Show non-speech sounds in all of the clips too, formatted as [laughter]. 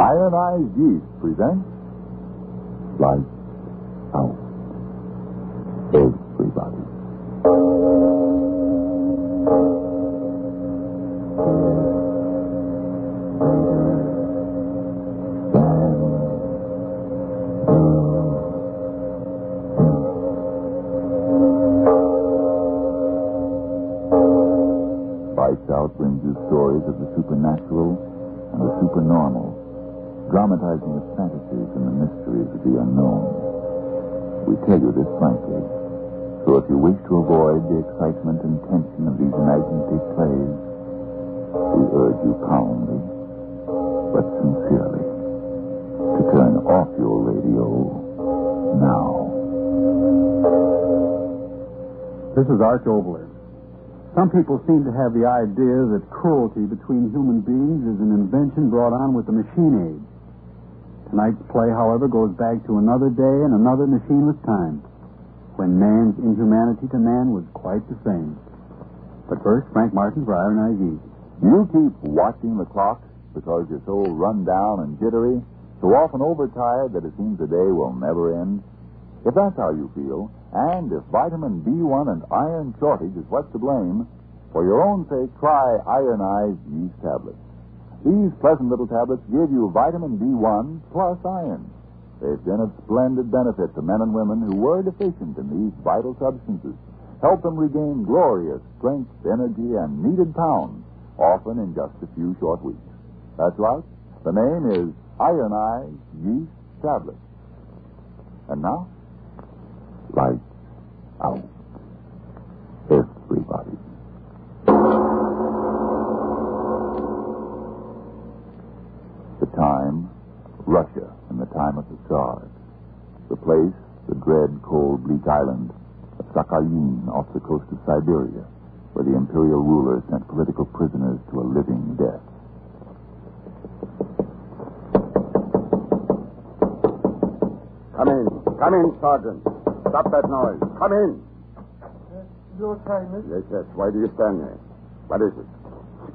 Ironized Yeast presents Lights Out. Everybody. Lights Out brings you stories of the supernatural and the supernormal dramatizing the fantasies and the mysteries of the unknown. We tell you this frankly, so if you wish to avoid the excitement and tension of these imaginative plays, we urge you calmly, but sincerely, to turn off your radio now. This is Arch Oboler. Some people seem to have the idea that cruelty between human beings is an invention brought on with the machine age. Tonight's play, however, goes back to another day and another machineless time, when man's inhumanity to man was quite the same. But first, Frank Martin for Iron East. You keep watching the clock because you're so run down and jittery, so often overtired that it seems the day will never end. If that's how you feel, and if vitamin B1 and iron shortage is what's to blame, for your own sake, try Ironized Yeast Tablets. These pleasant little tablets give you vitamin B1 plus iron. They've been of splendid benefit to men and women who were deficient in these vital substances. Help them regain glorious strength, energy, and needed pounds, often in just a few short weeks. That's right. The name is Ironized Yeast Tablets. And now, lights out. Everybody. The time, Russia in the time of the Tsars. The place, the dread, cold, bleak island of Sakhalin off the coast of Siberia, where the imperial ruler sent political prisoners to a living death. Come in. Come in, Sergeant. Stop that noise. Come in. Your Highness. Yes, yes. Why do you stand there? What is it?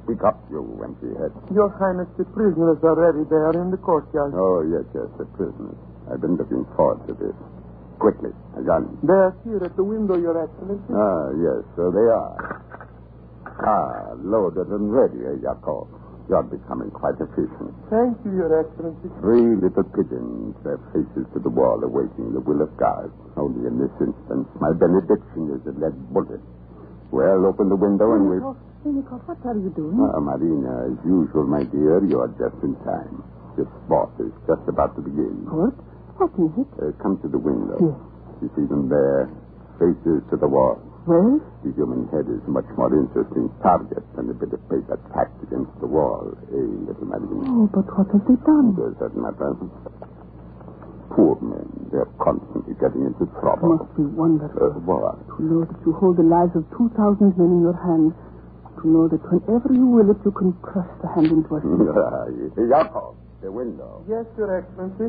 Speak up, you empty head. Your Highness, the prisoners are ready there in the courtyard. Oh, yes, yes, the prisoners. I've been looking forward to this. Quickly, a gun. They are here at the window, Your Excellency. Ah, yes, so they are. Ah, loaded and ready, eh, Yakov? You're becoming quite efficient. Thank you, Your Excellency. Three little pigeons, their faces to the wall, awaiting the will of God. Only in this instance, my benediction is a lead bullet. Well, open the window and we. Sinikov, what are you doing? Ah, Marina, as usual, my dear, you are just in time. Your sport is just about to begin. What? What is it? Uh, come to the window. Yes. You see them there, faces to the wall. Well, The human head is a much more interesting target than a bit of paper tacked against the wall. Eh, little Marina? oh, but what have they done? Does that matter? Poor men, they're constantly getting into trouble. It Must be wonderful. Uh, what? To know that you hold the lives of 2,000 men in your hands. To know that whenever you will it, you can crush the hand into a [laughs] stick. Yakov, the window. Yes, Your Excellency.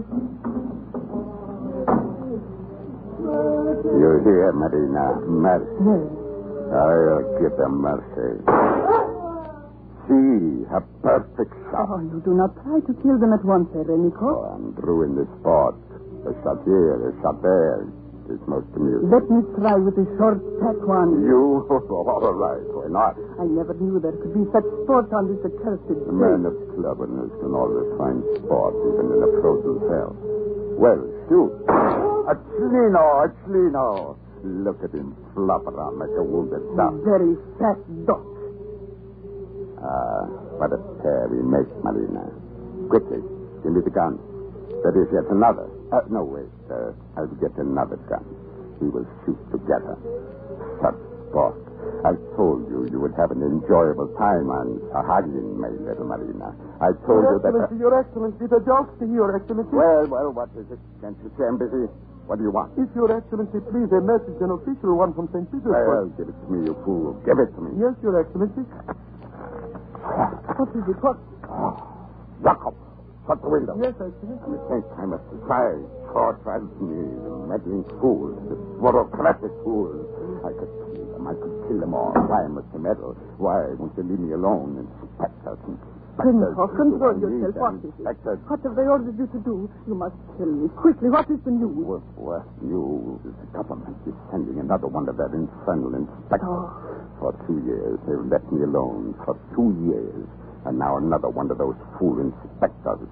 You hear, Marina? Mercy. I'll give them mercy. See, a perfect shot. Oh, you do not try to kill them at once, eh, Erenico. Oh, I'm through in the sport. A shot here, a shot there. It's most amusing. Let me try with the short, fat one. You? [laughs] All right, why not? I never knew there could be such sport on this accursed A man of cleverness can always find sport even in a frozen cell. Well, shoot. Achlino, Achlino. Look at him flop around like a wounded duck. Very fat duck. Ah, what a pair we make, Marina. Quickly, give me the gun. There is yet another. Uh, no, wait. Uh, I'll get another gun. We will shoot together. Such sport. I told you you would have an enjoyable time on Sakhalin, my little Marina. I told Your you that... uh, Excellency, Your Excellency, the jousting, Your Excellency. Well, well, what is it? Can't you I'm busy? What do you want? If Your Excellency please, a message, an official one from St. Well, Petersburg. give it to me, you fool. Give it to me. Yes, Your Excellency. What is it? What? Jacob, shut the window. Yes, Excellency. I think I must decide. Short me, the meddling fool, the bureaucratic fool. I could kill them. I could kill them all. Why must they meddle? Why won't you leave me alone? Inspectors. Prince, control you yourself. What is it? What have they ordered you to do? You must tell me quickly. What is the news? What, what news? The government is sending another one of their infernal inspectors. Oh. For two years, they've let me alone. For two years. And now another one of those fool inspectors.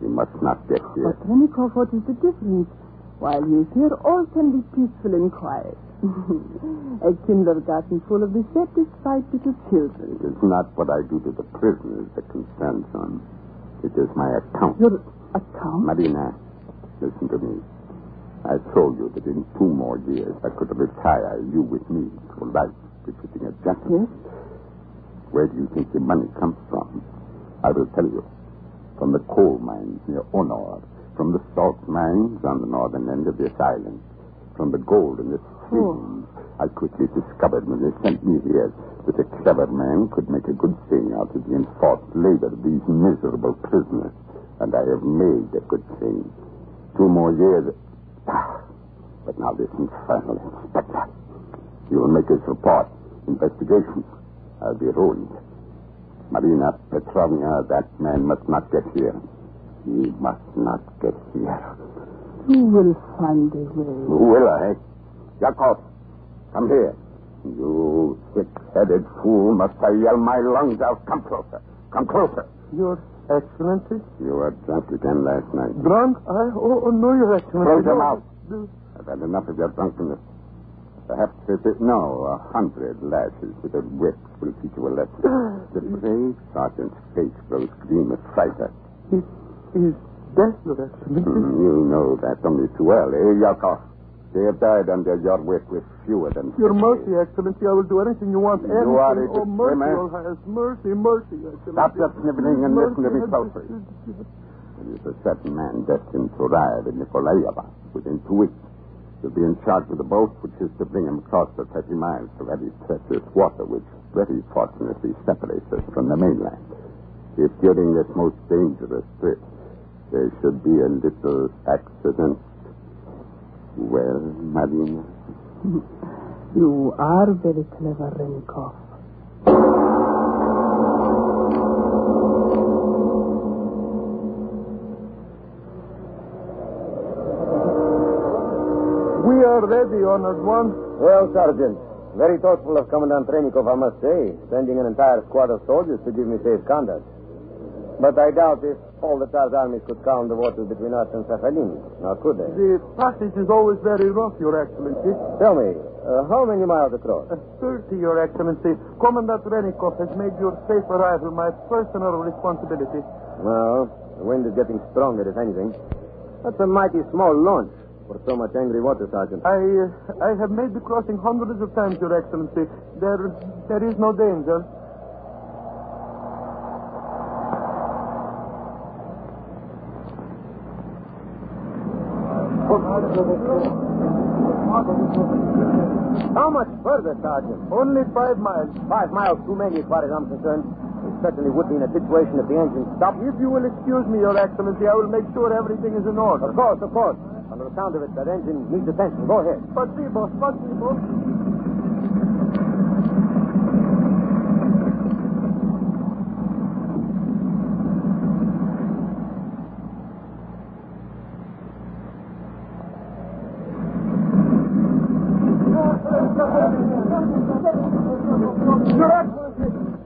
He must not get here. But Renikov, what is the difference? While he is here, all can be peaceful and quiet. [laughs] A kindergarten full of dissatisfied little children. It is not what I do to the prisoners that concerns them. It is my account. Your account? Marina, listen to me. I told you that in two more years I could retire you with me to life befitting a gentleman. Yes? Where do you think the money comes from? I will tell you. From the coal mines near Honor, from the salt mines on the northern end of this island, from the gold in the streams. I quickly discovered when they sent me here that a clever man could make a good thing out of the enforced labor of these miserable prisoners. And I have made a good thing. Two more years. Ah, but now this infernal inspector. He will make his report. Investigation. I'll be ruined. Marina Petrovna, that man must not get here. He must not get here. You will find a way. Who will I? Yakov, come here. You thick-headed fool. Must I yell my lungs out? Come closer. Come closer. Your Excellency. You were drunk again last night. Drunk? I? Oh, oh, no, Your Excellency. Close your no. mouth. I've had enough of your drunkenness. Perhaps fifty, no, a hundred lashes with a whip will teach you a lesson. [gasps] The brave sergeant's face grows green with fright. He is Your Excellency. Mm, you know that only too well, eh, Yakov? They have died under your whip with fewer than Your 50. mercy, Excellency. I will do anything you want. You anything. are a oh, mercy, swimmer. Your Highness. Mercy, mercy, Excellency. Stop your sniveling and listen to me Mercy, closely. There is a certain man destined to arrive in Nikolaeva within two weeks. He'll be in charge of the boat which is to bring him across the 30 miles to very treacherous water which very fortunately separates us from the mainland. If during this most dangerous trip there should be a little accident, well, Marina, [laughs] You are very clever, Renikov. We are ready, honored one. Well, Sergeant, very thoughtful of Commandant Trenikov, I must say, sending an entire squad of soldiers to give me safe conduct. But I doubt if all the Tsar's armies could calm the waters between us and Sakhalin. Now, could they? The passage is always very rough, Your Excellency. Tell me, uh, how many miles across? Uh, 30, Your Excellency. Commandant Renikov has made your safe arrival my personal responsibility. Well, the wind is getting stronger, if anything. That's a mighty small launch for so much angry water, Sergeant. I uh, I have made the crossing hundreds of times, Your Excellency. There there is no danger. How much further, Sergeant? Only five miles. Five miles too many, as far as I'm concerned We certainly would be in a situation if the engine stopped. If you will excuse me, Your Excellency, I will make sure everything is in order. Of course, of course. From the sound of it, that engine needs attention. Go ahead. Спасибо, спасибо. Your Excellency, Your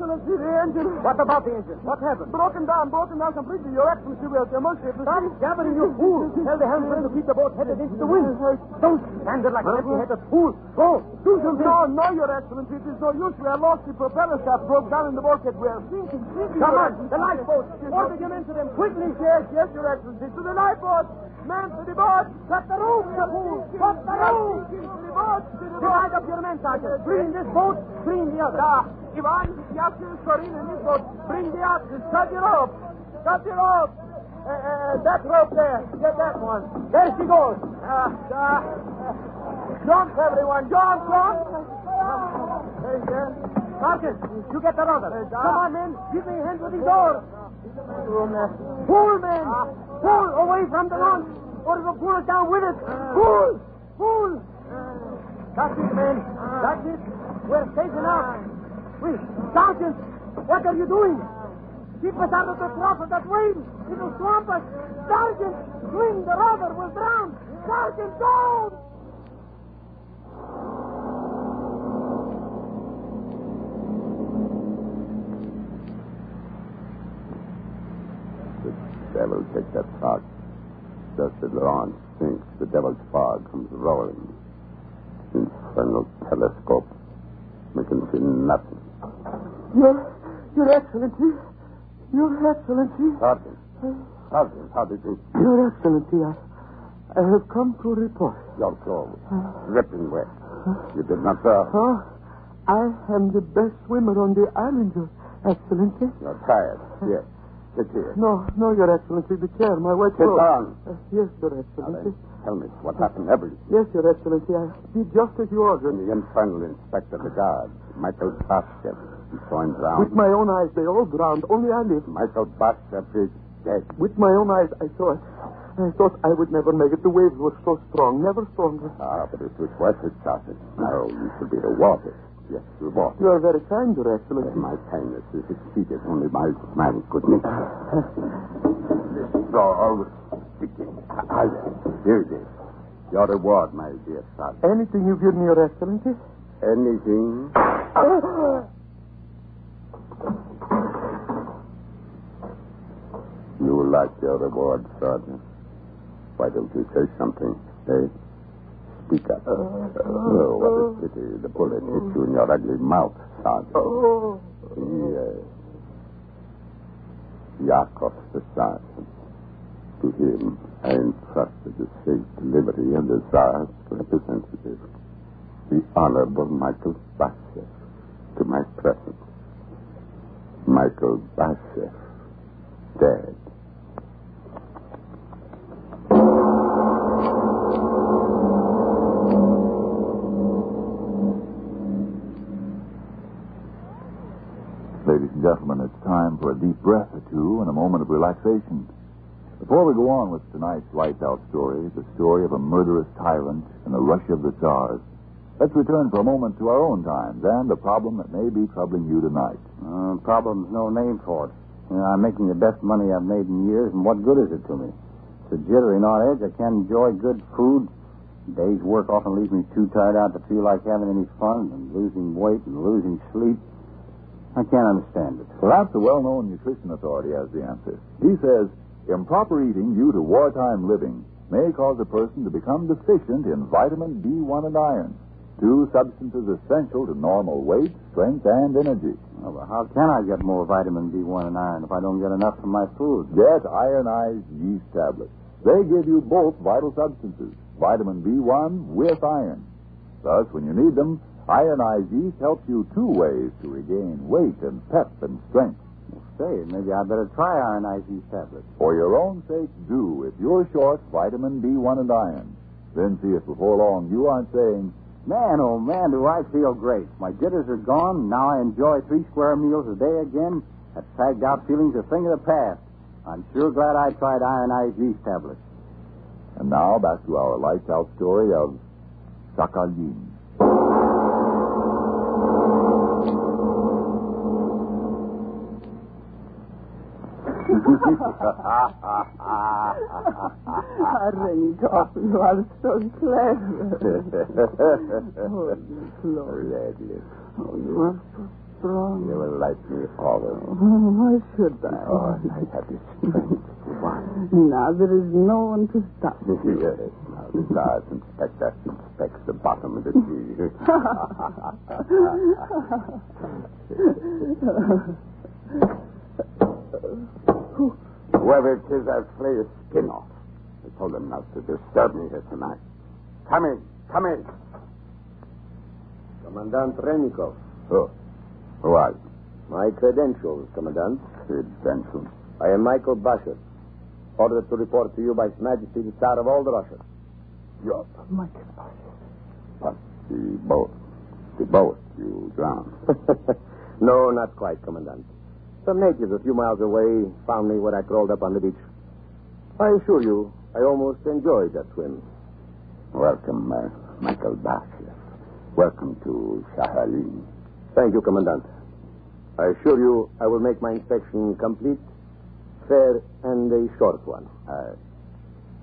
Excellency, the engine. What about the engine? What happened? Broken down, broken down completely. Your Excellency, we are at your mercy. If the Stop jabbering, you fool. Tell the helmsman to keep the boat headed into the wind. Don't stand there like an empty-headed fool. Go. Do something. No, no, Your Excellency. It is no use. We have lost the propeller shaft, broke down in the bulkhead. We are sinking, sinking. Come on, the lifeboat. Order him into them quickly. Yes, yes, Your Excellency. To the lifeboat. Man to the boat. Cut the rope, you fool. Cut the rope. To the boat. The. Divide up your men, Sergeant. In this boat, in the other. Sorin, and this boat. Bring the oxen. Cut it off. Cut it off. Uh, uh, that rope there. Get that one. There she goes. Ah, ah. Jump, everyone. Jump, jump. There you is. Sergeant, you get the. Hey, Come on, men. Give me a hand with these oars. There. Pull, men. Pull away from the launch, or it will pull us down with it. Pull. Pull. That's it, men. That's it. We're safe enough. Wait, Sergeant, what are you doing? Keep us out of the trough of that wave. It'll swamp us. Sergeant, swing the rudder. We'll drown. Sergeant, don't! The devil take that as the launch sinks, the devil's fog comes rolling. Infernal telescope. We can see nothing. Your, Your Excellency. Your Excellency. Sergeant. Sergeant, how did you... Your Excellency, I, I have come to report. Your clothes. Dripping wet. You did not drown. Huh? I am the best swimmer on the island, Your Excellency. You're tired. Here. Sit here. No, no, Your Excellency, the chair, my white Sit coat. down. Uh, yes, Your Excellency. tell me what happened. Everything. Yes, Your Excellency, I did just as you ordered. The infernal inspector of the guard, Michael Basket, he saw him drown. With my own eyes, they all drowned. Only I lived. Michael Basket is dead. With my own eyes, I saw it. I thought I would never make it. The waves were so strong, never stronger. Ah, but it was worth it, Sergeant. Now you should be the rewarded. Yes, rewarded. You are very kind, Your Excellency. My kindness is exceeded only by my goodness. this straw was sticking. I, here it is. Your reward, my dear Sergeant. Anything you give me, Your Excellency? Anything? [laughs] You will like your reward, Sergeant. Why don't you say something, eh? Speak up. oh, what a pity. The bullet hit you in your ugly mouth, Sergeant. Oh. Yes. Yakov the sergeant. To him, I entrusted the safe delivery of the Tsar's representative, the Honorable Michael Bashev, to my presence. Michael Bashev, dead. Ladies and gentlemen, it's time for a deep breath or two and a moment of relaxation. Before we go on with tonight's lights out story, the story of a murderous tyrant and the rush of the Tsars, let's return for a moment to our own times and the problem that may be troubling you tonight. Uh, problem's no name for it. You know, I'm making the best money I've made in years, and what good is it to me? It's a jittery not edge. I can't enjoy good food. Day's work often leaves me too tired out to feel like having any fun, and losing weight and losing sleep. I can't understand it. Perhaps a well-known nutrition authority has the answer. He says improper eating due to wartime living may cause a person to become deficient in vitamin B1 and iron, two substances essential to normal weight, strength, and energy. Oh, but how can I get more vitamin B1 and iron if I don't get enough from my food? Get ironized yeast tablets. They give you both vital substances, vitamin B1 with iron. Thus, when you need them, ironized yeast helps you two ways to regain weight and pep and strength. Well, say, maybe I better try ironized yeast tablets. For your own sake, do if you're short vitamin B1 and iron. Then see if before long you aren't saying, Man, oh man, do I feel great. My jitters are gone. Now I enjoy three square meals a day again. That fagged out feeling's a thing of the past. I'm sure glad I tried ironized yeast tablets. and now back to our lights out story of Sakhalin. Renikoff, oh, you are so clever. oh, Lord. Oh, you are so strong. You will like me always. Oh, why should I? Oh, I have the strength. Why? Now there is no one to stop. yes. Now the Tsar's inspector inspects the bottom of the sea. [laughs] Whoever it is, I'll flay his skin off. I told him not to disturb me here tonight. Come in. Come in. Commandant Renikov. Who? Who are you? My credentials, Commandant. Credentials. I am Michael Basher. Ordered to report to you by His Majesty the Tsar of all the Russia. You're Michael. But the boat. The boat you drowned. [laughs] no, not quite, Commandant. Some natives a few miles away found me when I crawled up on the beach. I assure you, I almost enjoyed that swim. Welcome, uh, Michael Basher. Welcome to Sakhalin. Thank you, Commandant. I assure you I will make my inspection complete, fair, and a short one. I,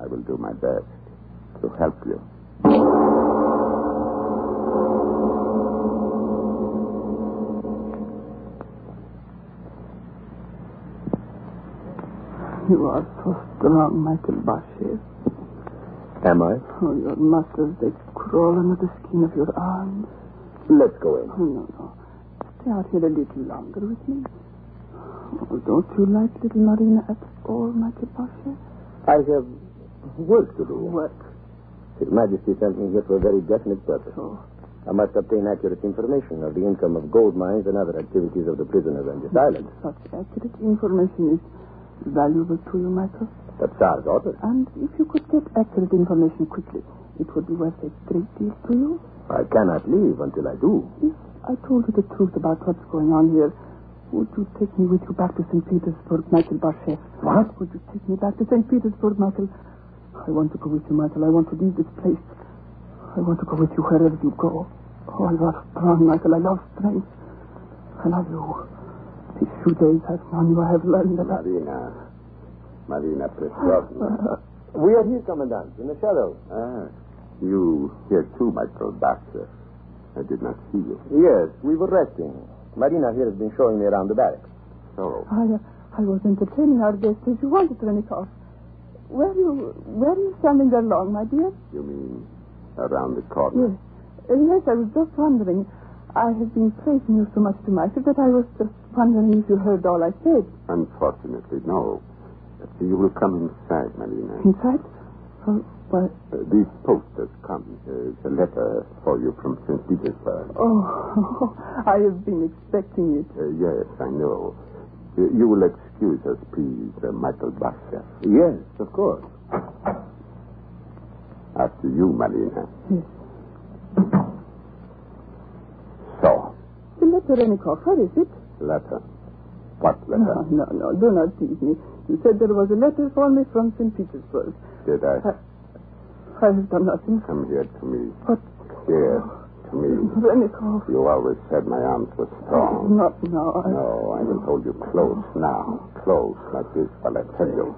I will do my best to help you. You are so strong, Michael Bashir. Am I? Oh, your muscles, they crawl under the skin of your arms. Let's go in. Oh, no, no. Stay out here a little longer with me. Oh, don't you like little Marina at all, Michael Bashir? I have work to do. What? His Majesty sent me here for a very definite purpose. Oh, I must obtain accurate information of the income of gold mines and other activities of the prisoners on this island. such accurate information is valuable to you, Michael. The Tsar's order. And if you could get accurate information quickly, it would be worth a great deal to you. I cannot leave until I do. If I told you the truth about what's going on here, would you take me with you back to St. Petersburg, Michael Barshev? What? Would you take me back to St. Petersburg, Michael? I want to go with you, Michael. I want to leave this place. I want to go with you wherever you go. Oh, you are strong, Michael. I love strength. I love you. These few days I've known you, I have learned a lot. Marina. Marina Petrovna. [laughs] We are here, Commandant, in the shadow. ah, you here too, Michael Basher. I did not see you. Yes, we were resting. Marina here has been showing me around the barracks. So, I, uh, I was entertaining our guests as you wanted, Renikoff. Where you, where are you standing there long, my dear? you mean around the corner? Yes. Uh, yes, I was just wondering. I have been praising you so much to Michael that I was just wondering if you heard all I said. Unfortunately, no. But you will come inside, Marina. Inside? Oh, what? Uh, these post has come. There's a letter for you from St. Petersburg. Oh, [laughs] I have been expecting it. Uh, yes, I know. Uh, you will excuse us, please, uh, Michael Basher. Yes, of course. After you, Marina. Yes. So, The letter, Renikoff, where is it? letter. What letter? no, no, do not tease me. You said there was a letter for me from St. Petersburg. Did I? I have done nothing. Come here to me. But, Here, to me. Renikoff, You always said my arms were strong. not now. I... No, I will hold you close now. Close, like this, while I tell you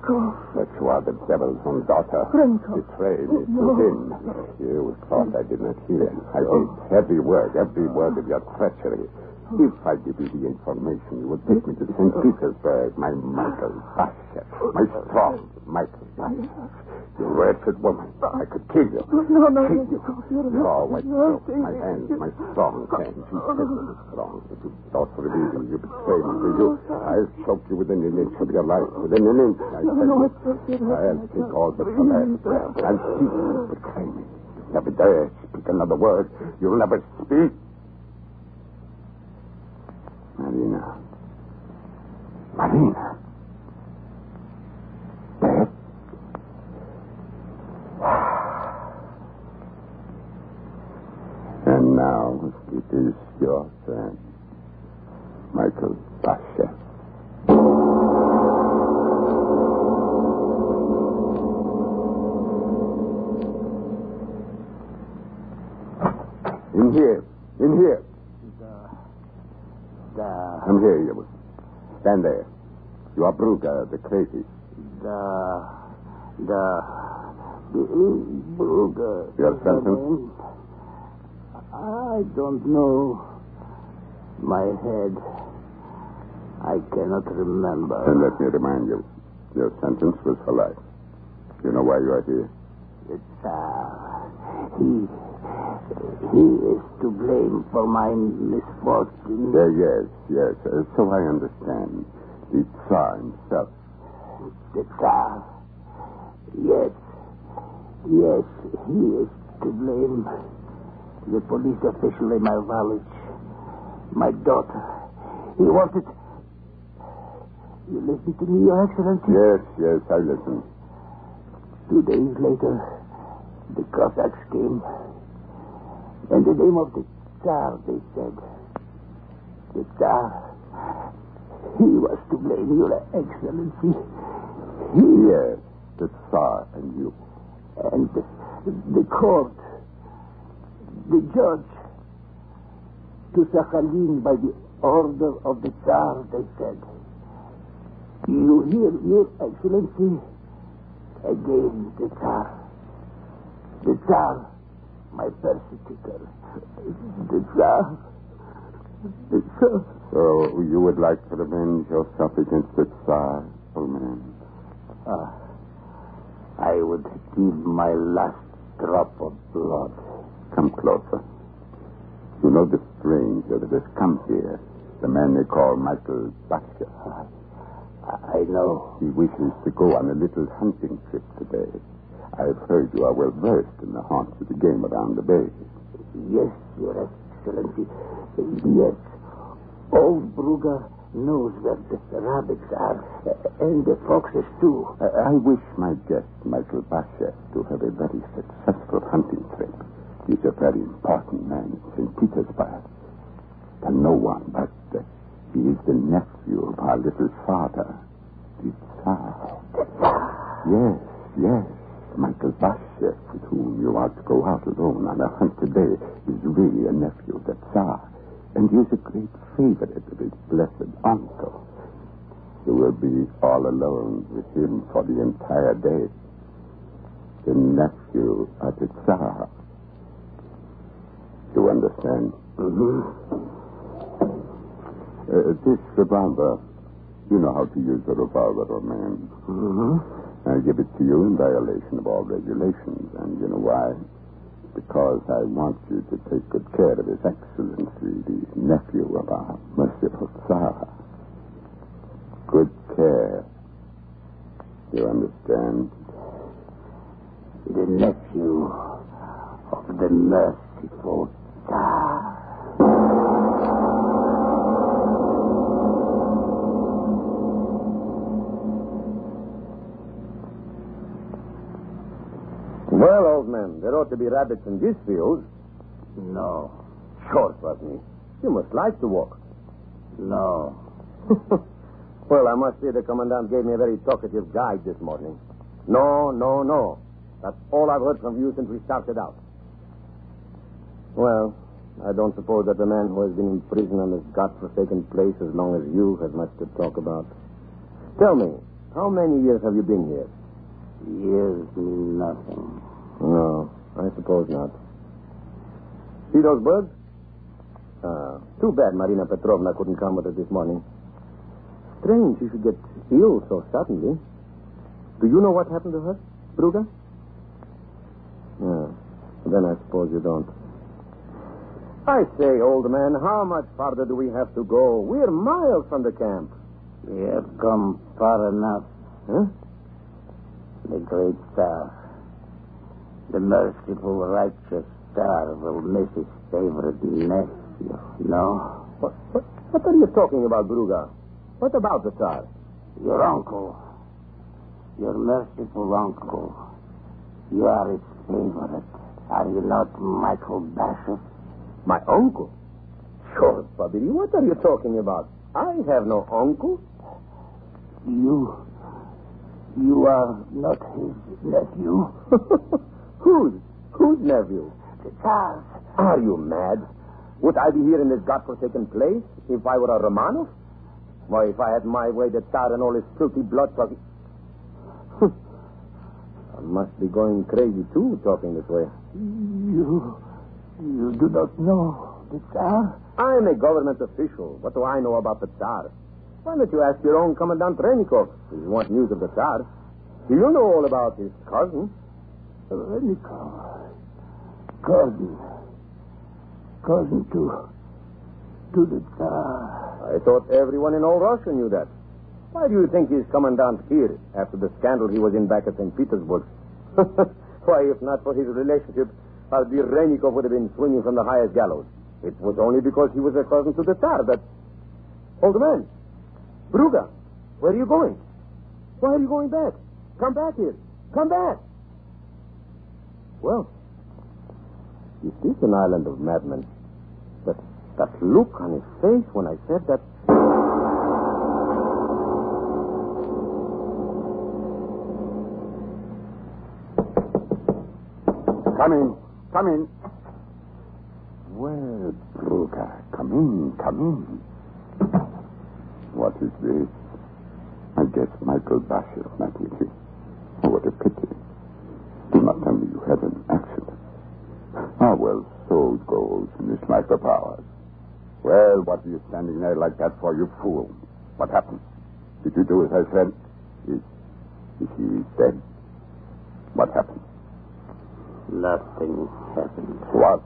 that you are the devil's own daughter. Renikoff. Betrayed me to No. him. You thought I did not hear. I did every word, every word of your treachery. If I give you the information, you would take me to St. Petersburg, my Michael Basher, my strong Michael Basher. You wretched woman. I could kill you. No, no, Kill you. You're Your white you're my hands, my strong hands. You said you strong, but you thought for the reason you betrayed me. Did you? I'll choke you within an inch of your life. Within an inch. I tell you. I'll take all but the last keep you betray me. You never dare speak another word. You'll never speak. Marina. Marina. And now it is your turn, Michael Bashev. In here. In here. Come here, you. Stand there. You are Bruga, the crazy. The. The. Bruga. Your sentence? I don't know. My head. I cannot remember. Then let me remind you. Your sentence was for life. You know why you are here? It's, Tsar. He. He is to blame for my misfortune. Uh, yes, yes. Uh, so I understand. The Tsar himself. The Tsar. Yes. Yes, he is to blame. The police official in my village. My daughter. He wanted. You listen to me, Your Excellency? Yes, yes, I listen. Two days later, the Cossacks came. In the name of the Tsar, they said. The Tsar. He was to blame, Your Excellency. He. Yes, the Tsar and you. And the, the court. The judge. To Sakhalin by the order of the Tsar, they said. You hear, Your Excellency? Again, the Tsar. The Tsar, my persecutor. The Tsar. The Tsar. So you would like to revenge yourself against the Tsar, old man? Ah, I would give my last drop of blood. Come closer. You know the stranger that has come here, the man they call Michael Basha. I know. He wishes to go on a little hunting trip today. I've heard you are well versed in the haunts of the game around the bay. Yes, Your Excellency. Yes. Old Bruga knows where the rabbits are, and the foxes, too. I, I wish my guest, Michael Basha, to have a very successful hunting trip. He's a very important man in St. Petersburg. And no one but uh, he is the nephew of our little father, the Tsar. Yes, yes. Michael Bashev, with whom you are to go out alone on a hunt today, is really a nephew of the Tsar. And he is a great favorite of his blessed uncle. You will be all alone with him for the entire day. The nephew of the Tsar. You understand? Mm-hmm. Uh, this revolver, you know how to use a revolver, old man. Mm-hmm. I give it to you in violation of all regulations, and you know why? Because I want you to take good care of His Excellency, the nephew of our merciful Tsar. Good care. You understand? The nephew of the merciful Tsar. Well, old man, there ought to be rabbits in this field. No. Sure, Putney. You must like to walk. No. [laughs] well, I must say the commandant gave me a very talkative guide this morning. No, no, no. That's all I've heard from you since we started out. Well, I don't suppose that a man who has been in prison on this godforsaken place as long as you has much to talk about. Tell me, how many years have you been here? Years mean nothing. No, I suppose not. See those birds? Ah, too bad Marina Petrovna couldn't come with us this morning. Strange she should get ill so suddenly. Do you know what happened to her, Bruga? No. Then I suppose you don't. I say, old man, how much farther do we have to go? We're miles from the camp. We have come far enough. Huh? The great Tsar. The merciful, righteous Tsar will miss his favorite nephew. No? What, what, what are you talking about, Bruga? What about the Tsar? Your uncle. Your merciful uncle. You are his favorite. Are you not Michael Bashev? My uncle? Sure, Bobby. What are you talking about? I have no uncle. You. You are not his nephew. [laughs] Whose? Whose nephew? The Tsar's. Are you mad? Would I be here in this godforsaken place if I were a Romanov? Why, if I had my way, the Tsar and all his filthy blood talking. [laughs] I must be going crazy, too, talking this way. You. You do not know the Tsar? I'm a government official. What do I know about the Tsar? Why don't you ask your own Commandant Renikov if you want news of the Tsar? Do you know all about his cousin. Renikov. Cousin. Cousin to. to the Tsar. I thought everyone in all Russia knew that. Why do you think he's coming commandant here after the scandal he was in back at St. Petersburg? [laughs] Why, if not for his relationship, Aldir Renikov would have been swinging from the highest gallows. It was only because he was a cousin to the Tsar that. Old man, Bruga, where are you going? Why are you going back? Come back here. Come back. Well, it is an island of madmen. But that look on his face when I said that. Come in. Come in. Well, Bruga, come in, come in. What is this? I guess Michael Basher met with you. What a pity. Do not tell me you had an accident. Ah, well, so it goes in this life of ours. Well, what are you standing there like that for, you fool? What happened? Did you do as I said? Is, is he dead? What happened? Nothing happened. What?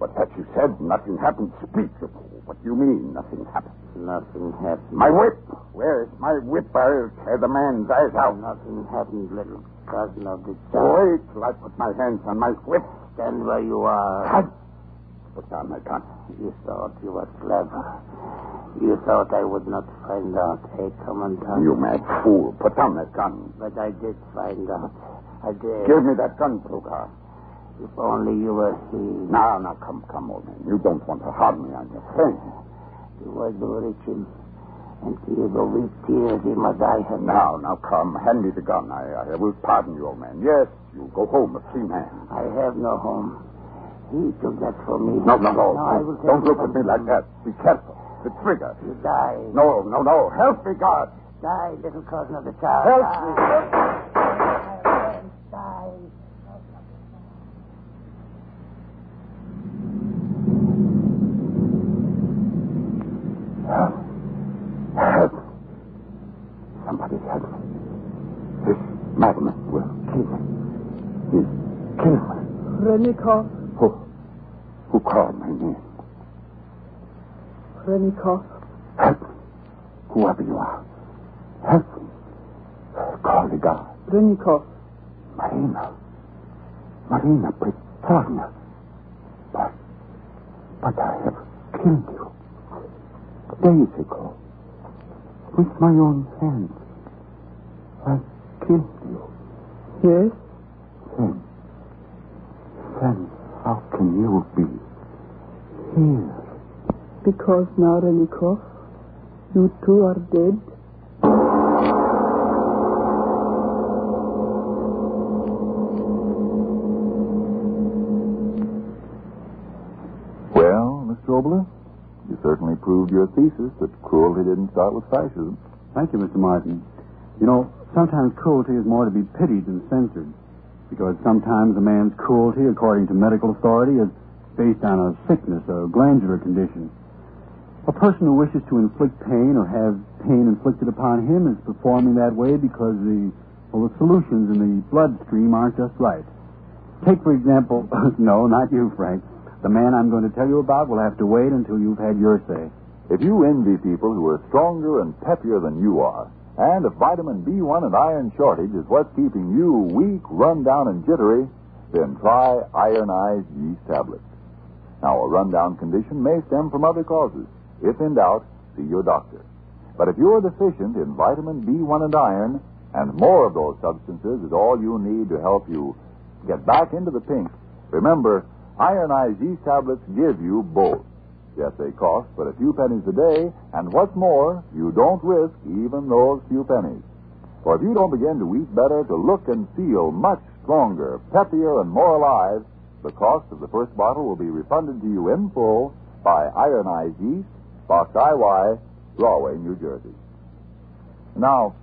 What had you said? Nothing happened. Speak. What do you mean, nothing happened? Nothing happened. My whip! Where's my whip? I'll tear the man's eyes out. Nothing happened, little cousin of the. Wait till I put my hands on my whip. Stand where you are. Cut! Put down my gun. You thought you were clever. You thought I would not find out, eh, Commandant? You mad fool. Put down that gun. But I did find out. I did. Give me that gun, Bruga. If only you were here. Now, now, come, come, old man. You don't want to harm me on your friend. You was the reach him. And you go with tears, he must die. Now, now, come. Hand me the gun. I, I will pardon you, old man. Yes, you go home a free man. I have no home. He took that from me. No, no, no. I will don't look at me like that. Be careful. The trigger. You die. No, no, no. Help me, God. Die, little cousin of the child. Help die. me. Die. Help. Help. Somebody help me. This madman will kill me. He's killing Renikov, Who, who called my name? Renikov, Help me. Whoever you are. Help me. Call the guard. Renikov. Marina. Marina Petrovna. But, but I have killed you. Days ago. With my own hands. I killed you. Yes? Then, then how can you be here? Because now, Renikov, you two are dead. Well, Mr. Oboler, you certainly proved your thesis that cruelty didn't start with fascism. Thank you, Mr. Martin. You know, sometimes cruelty is more to be pitied than censored. Because sometimes a man's cruelty, according to medical authority, is based on a sickness, a glandular condition. A person who wishes to inflict pain or have pain inflicted upon him is performing that way because the, well, the solutions in the bloodstream aren't just right. Take, for example, [laughs] no, not you, Frank. The man I'm going to tell you about will have to wait until you've had your say. If you envy people who are stronger and peppier than you are, and if vitamin B1 and iron shortage is what's keeping you weak, run down, and jittery, then try ironized yeast tablets. Now, a rundown condition may stem from other causes. If in doubt, see your doctor. But if you're deficient in vitamin B1 and iron, and more of those substances is all you need to help you get back into the pink, remember, ironized yeast tablets give you both. Yes, they cost but a few pennies a day, and what's more, you don't risk even those few pennies. For if you don't begin to eat better, to look and feel much stronger, peppier, and more alive, the cost of the first bottle will be refunded to you in full by Ironized Yeast, Box IY, Rahway, New Jersey. Now,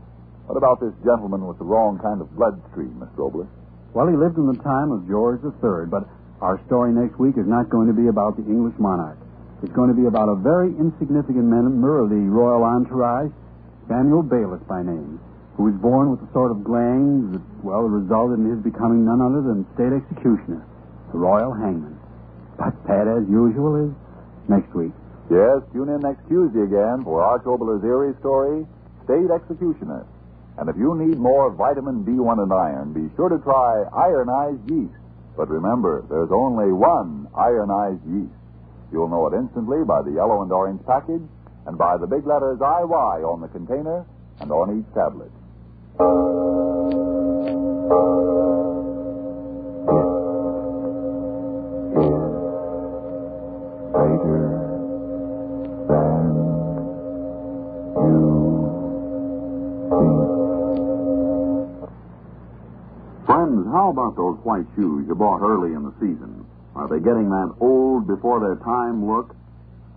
what about this gentleman with the wrong kind of bloodstream, Mr. Oboler? Well, he lived in the time of George III, but our story next week is not going to be about the English monarch. It's going to be about a very insignificant member of the royal entourage, Samuel Bayliss by name, who was born with a sort of glands that, well, resulted in his becoming none other than state executioner, the royal hangman. But that, as usual, is next week. Yes, tune in next Tuesday again for Arch Oboler's story, State Executioner. And if you need more vitamin B1 and iron, be sure to try ironized yeast. But remember, there's only one ironized yeast. You'll know it instantly by the yellow and orange package and by the big letters IY on the container and on each tablet. Friends, how about those white shoes you bought early in the season? Are they getting that old before their time look?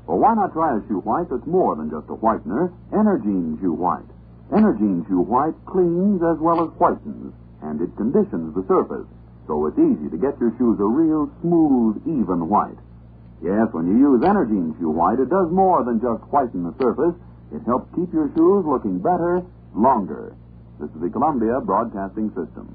Well, why not try a shoe white that's more than just a whitener? Energine Shoe White. Energine Shoe White cleans as well as whitens, and it conditions the surface, so it's easy to get your shoes a real smooth, even white. Yes, when you use Energine Shoe White, it does more than just whiten the surface. It helps keep your shoes looking better, longer. This is the Columbia Broadcasting System.